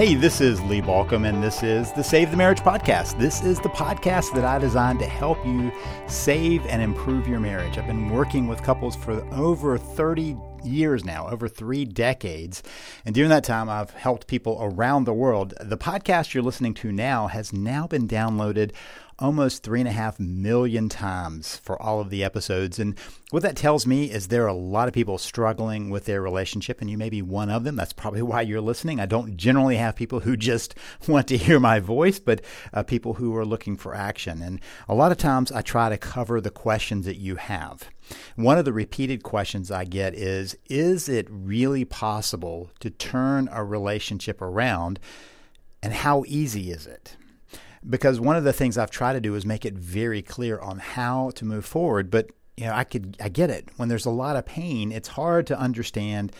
Hey, this is Lee Baucom, and this is the Save the Marriage Podcast. This is the podcast that I designed to help you save and improve your marriage. I've been working with couples for over 30 years now, over three decades. And during that time, I've helped people around the world. The podcast you're listening to now has now been downloaded almost three and a half million times for all of the episodes. And what that tells me is there are a lot of people struggling with their relationship, and you may be one of them. That's probably why you're listening. I don't generally have people who just want to hear my voice, but uh, people who are looking for action. And a lot of times I try to cover the questions that you have. One of the repeated questions I get is Is it really possible to turn a relationship around? And how easy is it? Because one of the things I've tried to do is make it very clear on how to move forward. But you know, I could I get it. When there's a lot of pain, it's hard to understand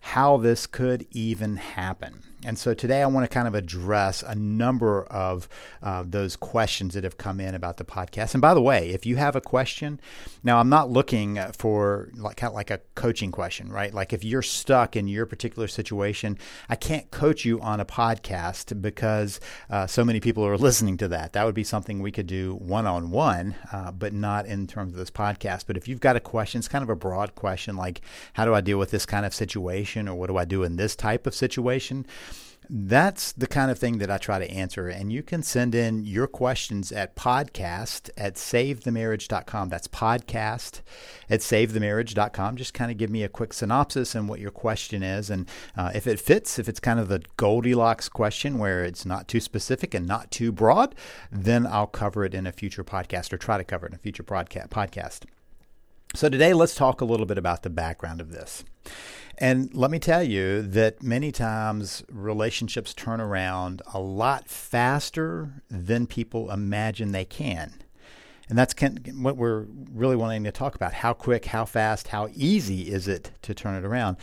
how this could even happen. And so today I want to kind of address a number of uh, those questions that have come in about the podcast. And by the way, if you have a question, now I'm not looking for like kind of like a coaching question, right? Like if you're stuck in your particular situation, I can't coach you on a podcast because uh, so many people are listening to that. That would be something we could do one on one, but not in terms of this podcast. But if you've got a question, it's kind of a broad question like, how do I deal with this kind of situation, or what do I do in this type of situation? That's the kind of thing that I try to answer. And you can send in your questions at podcast at savethemarriage.com. That's podcast at savethemarriage.com. Just kind of give me a quick synopsis and what your question is. And uh, if it fits, if it's kind of the Goldilocks question where it's not too specific and not too broad, then I'll cover it in a future podcast or try to cover it in a future podcast. So today, let's talk a little bit about the background of this. And let me tell you that many times relationships turn around a lot faster than people imagine they can. And that's what we're really wanting to talk about. How quick, how fast, how easy is it to turn it around?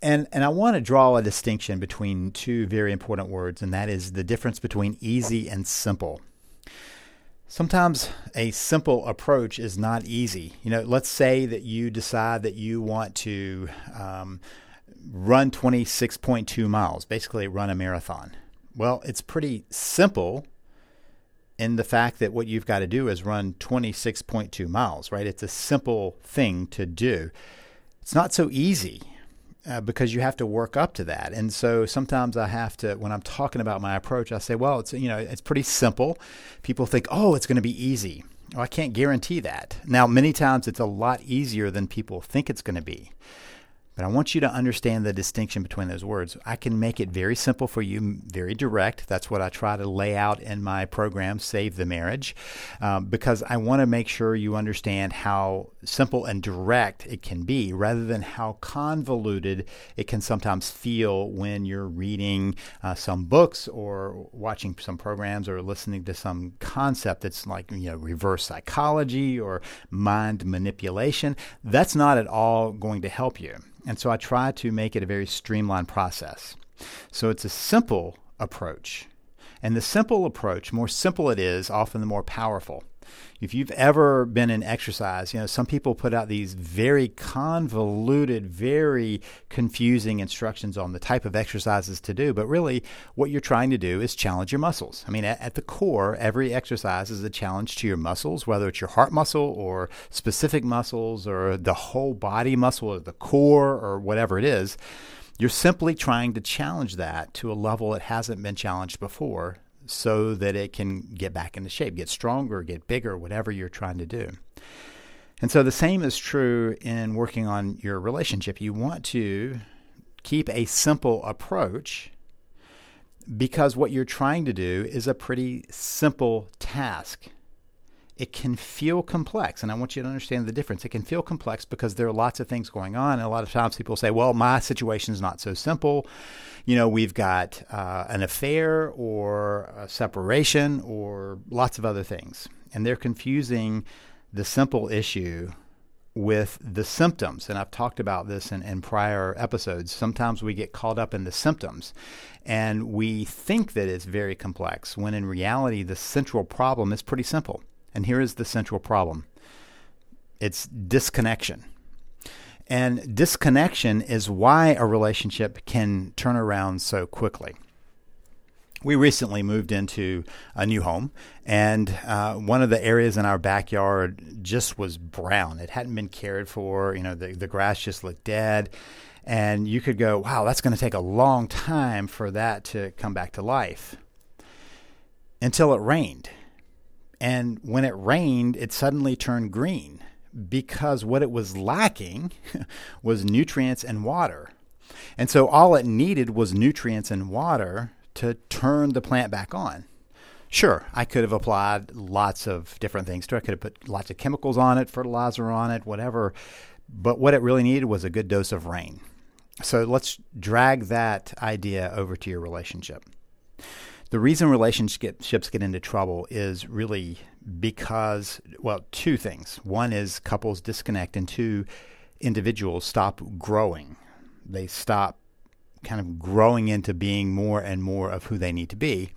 And, and I want to draw a distinction between two very important words, and that is the difference between easy and simple. Sometimes a simple approach is not easy. You know, let's say that you decide that you want to um, run 26.2 miles, basically run a marathon. Well, it's pretty simple in the fact that what you've got to do is run 26.2 miles, right? It's a simple thing to do. It's not so easy uh, because you have to work up to that. And so sometimes I have to, when I'm talking about my approach, I say, well, it's you know, it's pretty simple. People think, oh, it's going to be easy. Well, I can't guarantee that. Now, many times it's a lot easier than people think it's going to be. But I want you to understand the distinction between those words. I can make it very simple for you, very direct. That's what I try to lay out in my program, Save the Marriage, um, because I want to make sure you understand how simple and direct it can be rather than how convoluted it can sometimes feel when you're reading uh, some books or watching some programs or listening to some concept that's like, you know, reverse psychology or mind manipulation. That's not at all going to help you. And so I try to make it a very streamlined process. So it's a simple approach. And the simple approach, more simple it is, often the more powerful. If you've ever been in exercise, you know, some people put out these very convoluted, very confusing instructions on the type of exercises to do. But really, what you're trying to do is challenge your muscles. I mean, at, at the core, every exercise is a challenge to your muscles, whether it's your heart muscle or specific muscles or the whole body muscle or the core or whatever it is. You're simply trying to challenge that to a level it hasn't been challenged before so that it can get back into shape, get stronger, get bigger, whatever you're trying to do. And so the same is true in working on your relationship. You want to keep a simple approach because what you're trying to do is a pretty simple task it can feel complex. And I want you to understand the difference. It can feel complex because there are lots of things going on. And a lot of times people say, well, my situation is not so simple. You know, we've got uh, an affair or a separation or lots of other things. And they're confusing the simple issue with the symptoms. And I've talked about this in, in prior episodes. Sometimes we get caught up in the symptoms and we think that it's very complex when in reality, the central problem is pretty simple. And here is the central problem it's disconnection. And disconnection is why a relationship can turn around so quickly. we recently moved into a new home, and uh, one of the areas in our backyard just was brown. It hadn't been cared for. You know, the, the grass just looked dead. And you could go, wow, that's going to take a long time for that to come back to life until it rained. And when it rained, it suddenly turned green because what it was lacking was nutrients and water. And so all it needed was nutrients and water to turn the plant back on. Sure, I could have applied lots of different things to it. I could have put lots of chemicals on it, fertilizer on it, whatever. But what it really needed was a good dose of rain. So let's drag that idea over to your relationship. The reason relationships get into trouble is really because, well, two things. One is couples disconnect, and two, individuals stop growing. They stop kind of growing into being more and more of who they need to be.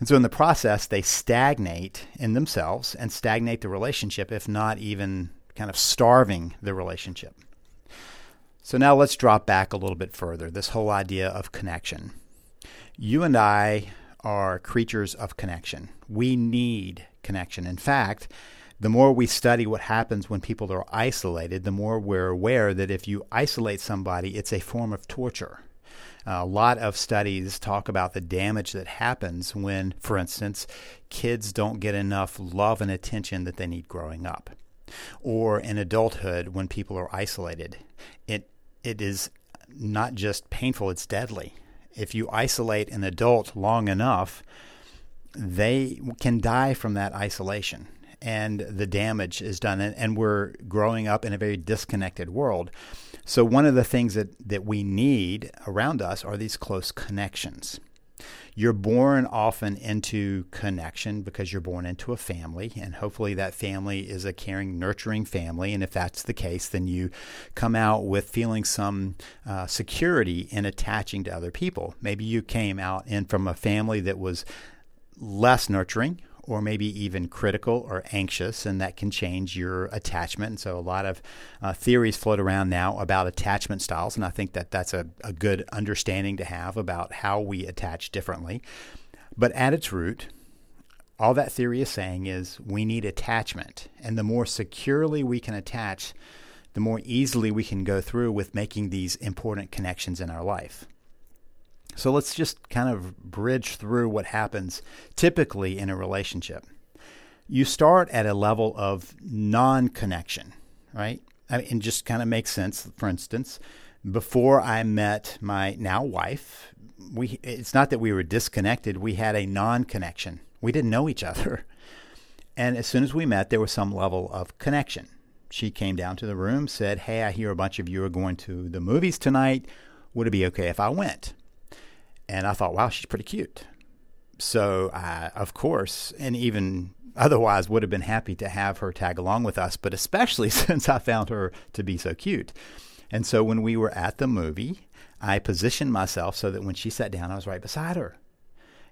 And so, in the process, they stagnate in themselves and stagnate the relationship, if not even kind of starving the relationship. So, now let's drop back a little bit further this whole idea of connection. You and I are creatures of connection. We need connection. In fact, the more we study what happens when people are isolated, the more we're aware that if you isolate somebody, it's a form of torture. A lot of studies talk about the damage that happens when, for instance, kids don't get enough love and attention that they need growing up. Or in adulthood, when people are isolated, it, it is not just painful, it's deadly. If you isolate an adult long enough, they can die from that isolation and the damage is done. And, and, we're growing up in a very disconnected world. So, one of the things that, that we need around us are these close connections. You're born often into connection because you're born into a family, and hopefully that family is a caring, nurturing family. And if that's the case, then you come out with feeling some uh, security in attaching to other people. Maybe you came out in from a family that was less nurturing or maybe even critical or anxious, and that can change your attachment. And so, a lot of uh, theories float around now about attachment styles, and I think that that's a, a good understanding to have about how we attach differently. But at its root, all that theory is saying is we need attachment, and the more securely we can attach, the more easily we can go through with making these important connections in our life. So let's just kind of bridge through what happens typically in a relationship. You start at a level of non connection, right? I mean, it just kind of makes sense. For instance, before I met my now wife, we it's not that we were disconnected, we had a non connection. We didn't know each other. And as soon as we met, there was some level of connection. She came down to the room, said, Hey, I hear a bunch of you are going to the movies tonight. Would it be okay if I went? And I thought, wow, she's pretty cute. So I, of course, and even otherwise would have been happy to have her tag along with us, but especially since I found her to be so cute. And so when we were at the movie, I positioned myself so that when she sat down, I was right beside her.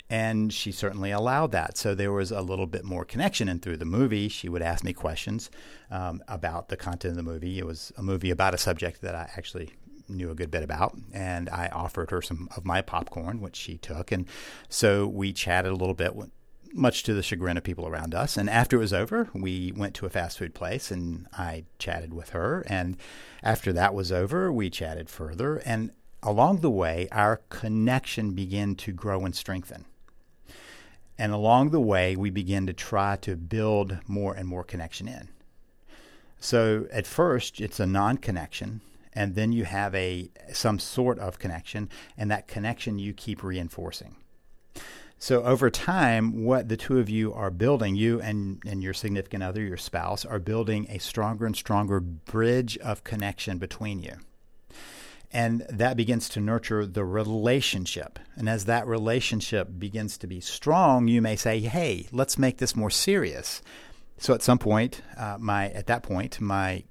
And she certainly allowed that. So there was a little bit more connection. And through the movie, she would ask me questions um, about the content of the movie. It was a movie about a subject that I actually knew a good bit about, and I offered her some of my popcorn, which she took, and so we chatted a little bit. Much to the chagrin of people around us. And after it was over, we went to a fast food place and I chatted with her. And after that was over, we chatted further. And along the way, our connection began to grow and strengthen. And along the way, we began to try to build more and more connection in. So at first, it's a non connection and then you have a some sort of connection and that connection you keep reinforcing so over time what the two of you are building you and, and your significant other your spouse are building a stronger and stronger bridge of connection between you and that begins to nurture the relationship. And as that relationship begins to be strong, you may say, "Hey, let's make this more serious." So at some point, uh, my at that point, my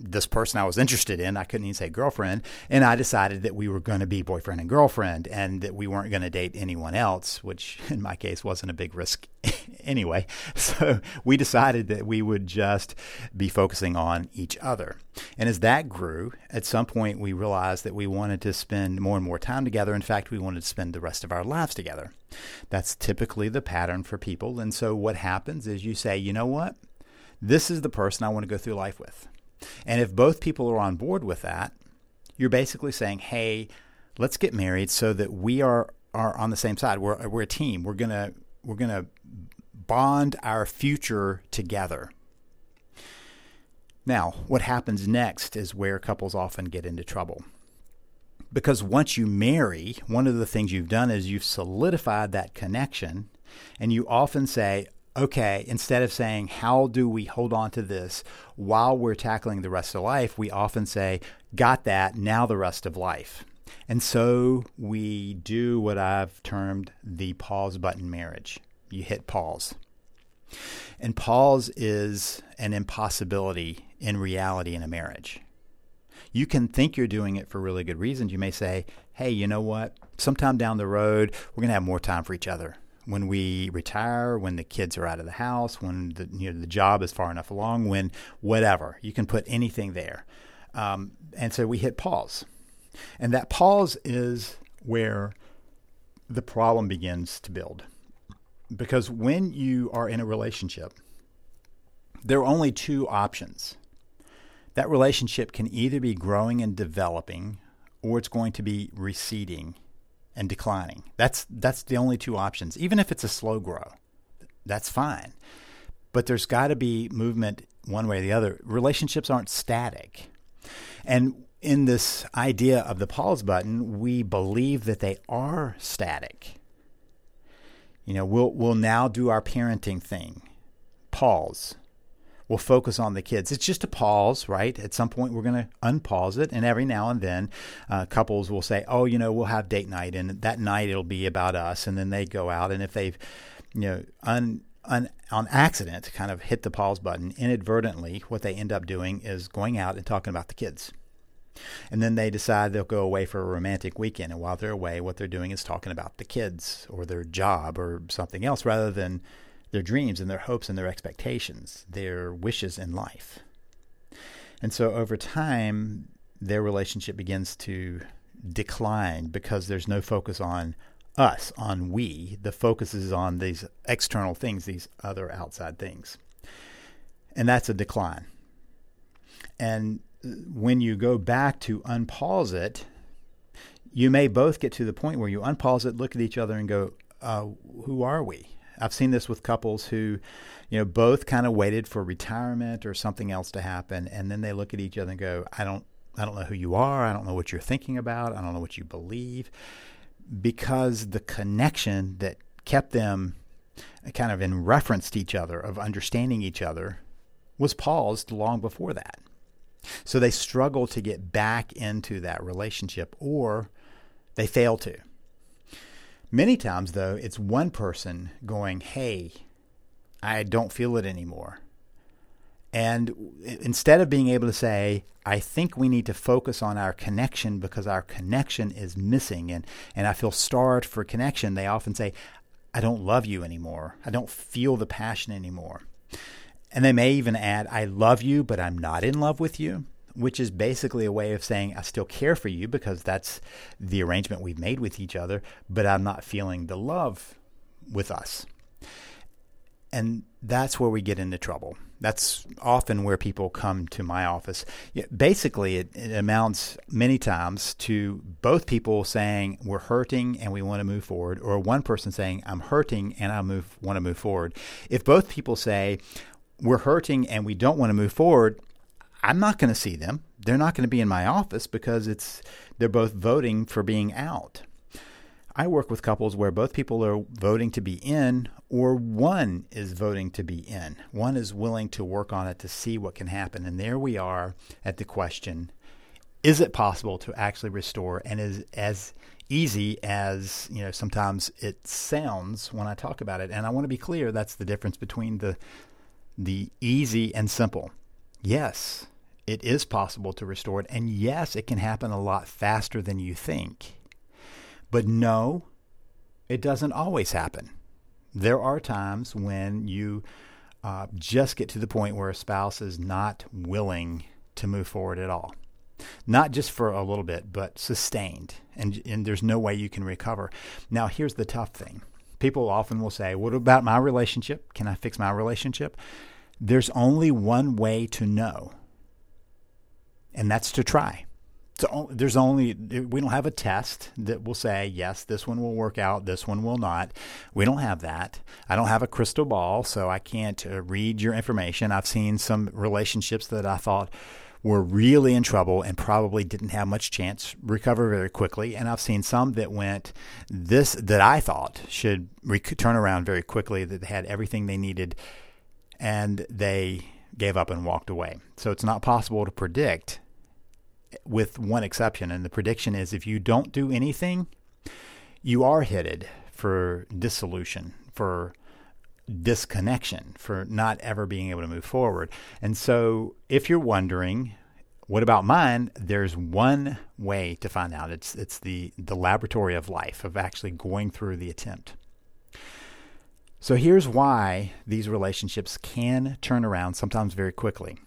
this person I was interested in, I couldn't even say girlfriend, and I decided that we were going to be boyfriend and girlfriend and that we weren't going to date anyone else, which in my case wasn't a big risk anyway. So we decided that we would just be focusing on each other. And as that grew, at some point we realized that we wanted to spend more and more time together. In fact, we wanted to spend the rest of our lives together. That's typically the pattern for people. And so what happens is you say, you know what? This is the person I want to go through life with. And if both people are on board with that, you're basically saying, hey, let's get married so that we are, are on the same side. We're, we're a team. We're going to we're going to bond our future together. Now, what happens next is where couples often get into trouble. Because once you marry, one of the things you've done is you've solidified that connection, and you often say, okay, instead of saying, how do we hold on to this while we're tackling the rest of life, we often say, got that, now the rest of life. And so we do what I've termed the pause button marriage. You hit pause. And pause is an impossibility in reality in a marriage. You can think you're doing it for really good reasons. You may say, hey, you know what? Sometime down the road, we're going to have more time for each other when we retire, when the kids are out of the house, when the you know the job is far enough along, when whatever you can put anything there, um, and so we hit pause, and that pause is where the problem begins to build, because when you are in a relationship, there are only two options. That relationship can either be growing and developing, or it's going to be receding and declining. That's that's the only two options. Even if it's a slow grow, that's fine. But there's got to be movement one way or the other. Relationships aren't static. And in this idea of the pause button, we believe that they are static. You know, we'll we'll now do our parenting thing. Pause we'll focus on the kids. It's just a pause, right? At some point, we're going to unpause it. And every now and then, uh, couples will say, oh, you know, we'll have date night. And that night, it'll be about us. And then they go out. And if they've, you know, un, un, on accident kind of hit the pause button inadvertently, what they end up doing is going out and talking about the kids. And then they decide they'll go away for a romantic weekend. And while they're away, what they're doing is talking about the kids or their job or something else rather than their dreams and their hopes and their expectations, their wishes in life. And so over time, their relationship begins to decline because there's no focus on us, on we. The focus is on these external things, these other outside things. And that's a decline. And when you go back to unpause it, you may both get to the point where you unpause it, look at each other, and go, uh, Who are we? I've seen this with couples who, you know, both kind of waited for retirement or something else to happen, and then they look at each other and go, "I don't, I don't know who you are. I don't know what you're thinking about. I don't know what you believe," because the connection that kept them kind of in reference to each other, of understanding each other, was paused long before that. So they struggle to get back into that relationship, or they fail to. Many times, though, it's one person going, Hey, I don't feel it anymore. And instead of being able to say, I think we need to focus on our connection because our connection is missing and, and I feel starved for connection, they often say, I don't love you anymore. I don't feel the passion anymore. And they may even add, I love you, but I'm not in love with you which is basically a way of saying I still care for you because that's the arrangement we've made with each other, but I'm not feeling the love with us. And that's where we get into trouble. That's often where people come to my office. Basically, it, it amounts many times to both people saying we're hurting and we want to move forward, or one person saying I'm hurting and I move want to move forward. If both people say we're hurting and we don't want to move forward, I'm not going to see them. They're not going to be in my office because it's they're both voting for being out. I work with couples where both people are voting to be in or one is voting to be in. One is willing to work on it to see what can happen. And there we are at the question, is it possible to actually restore and is as easy as, you know, sometimes it sounds when I talk about it. And I want to be clear that's the difference between the the easy and simple. Yes, it is possible to restore it. And yes, it can happen a lot faster than you think. But no, it doesn't always happen. There are times when you uh, just get to the point where a spouse is not willing to move forward at all. Not just for a little bit, but sustained. And, and there's no way you can recover. Now, here's the tough thing people often will say, What about my relationship? Can I fix my relationship? There's only one way to know and that's to try. So there's only we don't have a test that will say yes, this one will work out, this one will not. We don't have that. I don't have a crystal ball, so I can't uh, read your information. I've seen some relationships that I thought were really in trouble and probably didn't have much chance recover very quickly, and I've seen some that went this that I thought should turn around very quickly that had everything they needed, and they gave up and walked away. So it's not possible to predict with one exception. And the prediction is if you don't do anything, you are headed for dissolution, for disconnection, for not ever being able to move forward. And so if you're wondering, what about mine? There's one way to find out. It's it's the the laboratory of life of actually going through the attempt. So here's why these relationships can turn around sometimes very quickly.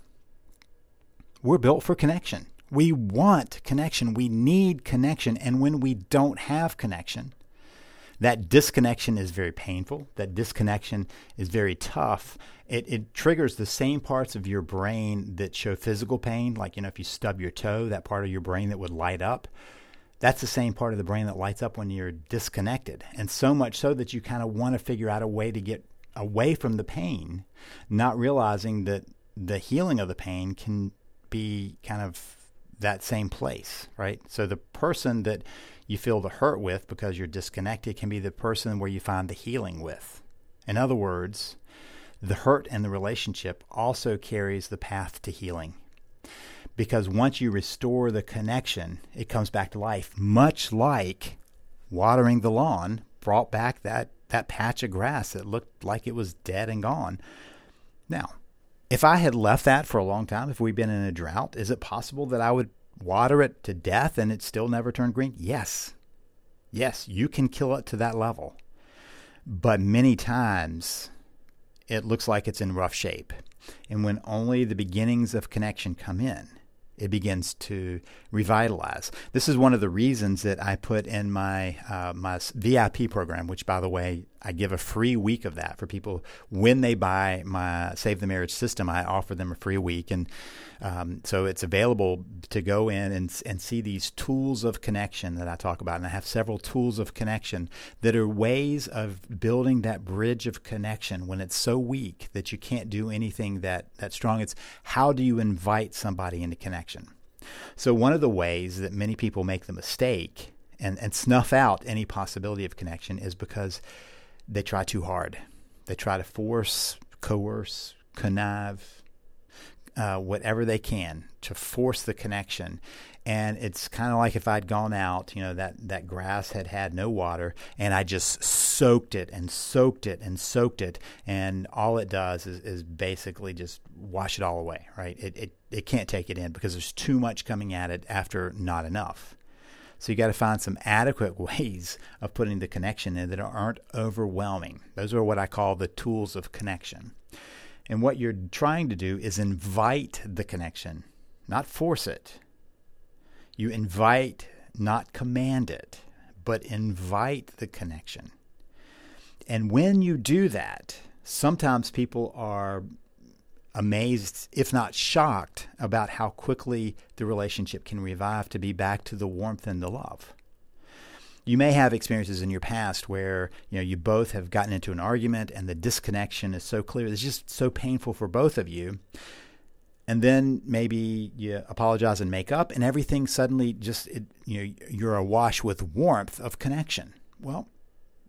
We're built for connection. We want connection. We need connection. And when we don't have connection, that disconnection is very painful. That disconnection is very tough. It, it triggers the same parts of your brain that show physical pain. Like, you know, if you stub your toe, that part of your brain that would light up. That's the same part of the brain that lights up when you're disconnected. And so much so that you kind of want to figure out a way to get away from the pain, not realizing that the healing of the pain can be kind of that same place, right? So the person that you feel the hurt with because you're disconnected can be the person where you find the healing with. In other words, the hurt in the relationship also carries the path to healing. Because once you restore the connection, it comes back to life, much like watering the lawn brought back that, that patch of grass that looked like it was dead and gone. Now, if I had left that for a long time, if we'd been in a drought, is it possible that I would water it to death and it still never turned green? Yes. Yes, you can kill it to that level. But many times it looks like it's in rough shape. And when only the beginnings of connection come in, it begins to revitalize. This is one of the reasons that I put in my uh, my VIP program, which, by the way, I give a free week of that for people when they buy my Save the Marriage system. I offer them a free week, and um, so it's available to go in and and see these tools of connection that I talk about. And I have several tools of connection that are ways of building that bridge of connection when it's so weak that you can't do anything that that strong. It's how do you invite somebody into connection? So one of the ways that many people make the mistake and, and snuff out any possibility of connection is because they try too hard. They try to force, coerce, connive, uh, whatever they can to force the connection. And it's kind of like if I'd gone out, you know, that, that grass had had no water, and I just soaked it and soaked it and soaked it, and all it does is, is basically just wash it all away, right? It, it, it can't take it in because there's too much coming at it after not enough. So you got to find some adequate ways of putting the connection in that aren't overwhelming. Those are what I call the tools of connection. And what you're trying to do is invite the connection, not force it. You invite, not command it, but invite the connection. And when you do that, sometimes people are amazed, if not shocked, about how quickly the relationship can revive to be back to the warmth and the love. You may have experiences in your past where you know you both have gotten into an argument and the disconnection is so clear, it's just so painful for both of you. And then maybe you apologize and make up, and everything suddenly just it, you know you're awash with warmth of connection. Well,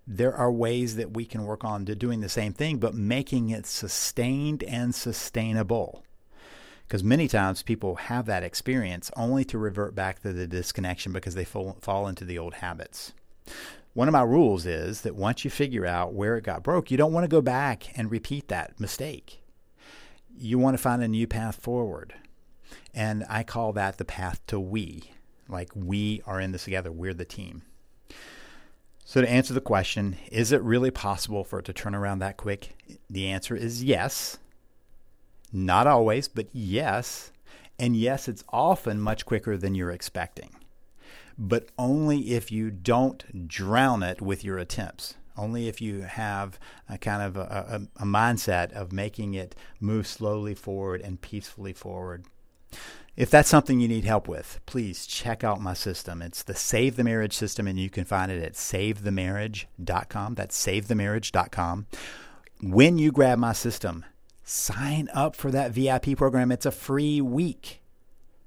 there are ways that we can work on to doing the same thing, but making it sustained and sustainable. Because many times people have that experience only to revert back to the disconnection because they fall, fall into the old habits. One of my rules is that once you figure out where it got broke, you don't want to go back and repeat that mistake. You want to find a new path forward. And I call that the path to we. Like we are in this together, we're the team. So, to answer the question, is it really possible for it to turn around that quick? The answer is yes. Not always, but yes. And yes, it's often much quicker than you're expecting. But only if you don't drown it with your attempts. Only if you have a kind of a, a, a mindset of making it move slowly forward and peacefully forward. If that's something you need help with, please check out my system. It's the Save the Marriage system, and you can find it at savethemarriage.com. That's savethemarriage.com. When you grab my system, sign up for that VIP program. It's a free week.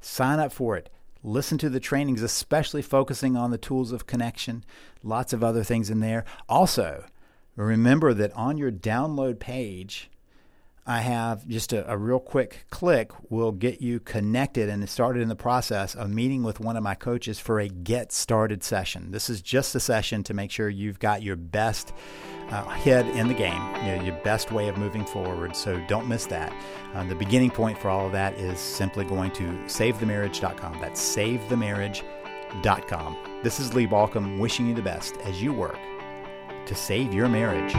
Sign up for it. Listen to the trainings, especially focusing on the tools of connection. Lots of other things in there. Also, remember that on your download page, I have just a, a, real quick click will get you connected and started in the process of meeting with one of my coaches for a get started session. This is just a session to make sure you've got your best uh, head in the game, you know, your best way of moving forward. So don't miss that. Uh, the beginning point for all of that is simply going to savethemarriage.com. That's savethemarriage.com. This is Lee Baucom wishing you the best as you work to save your marriage.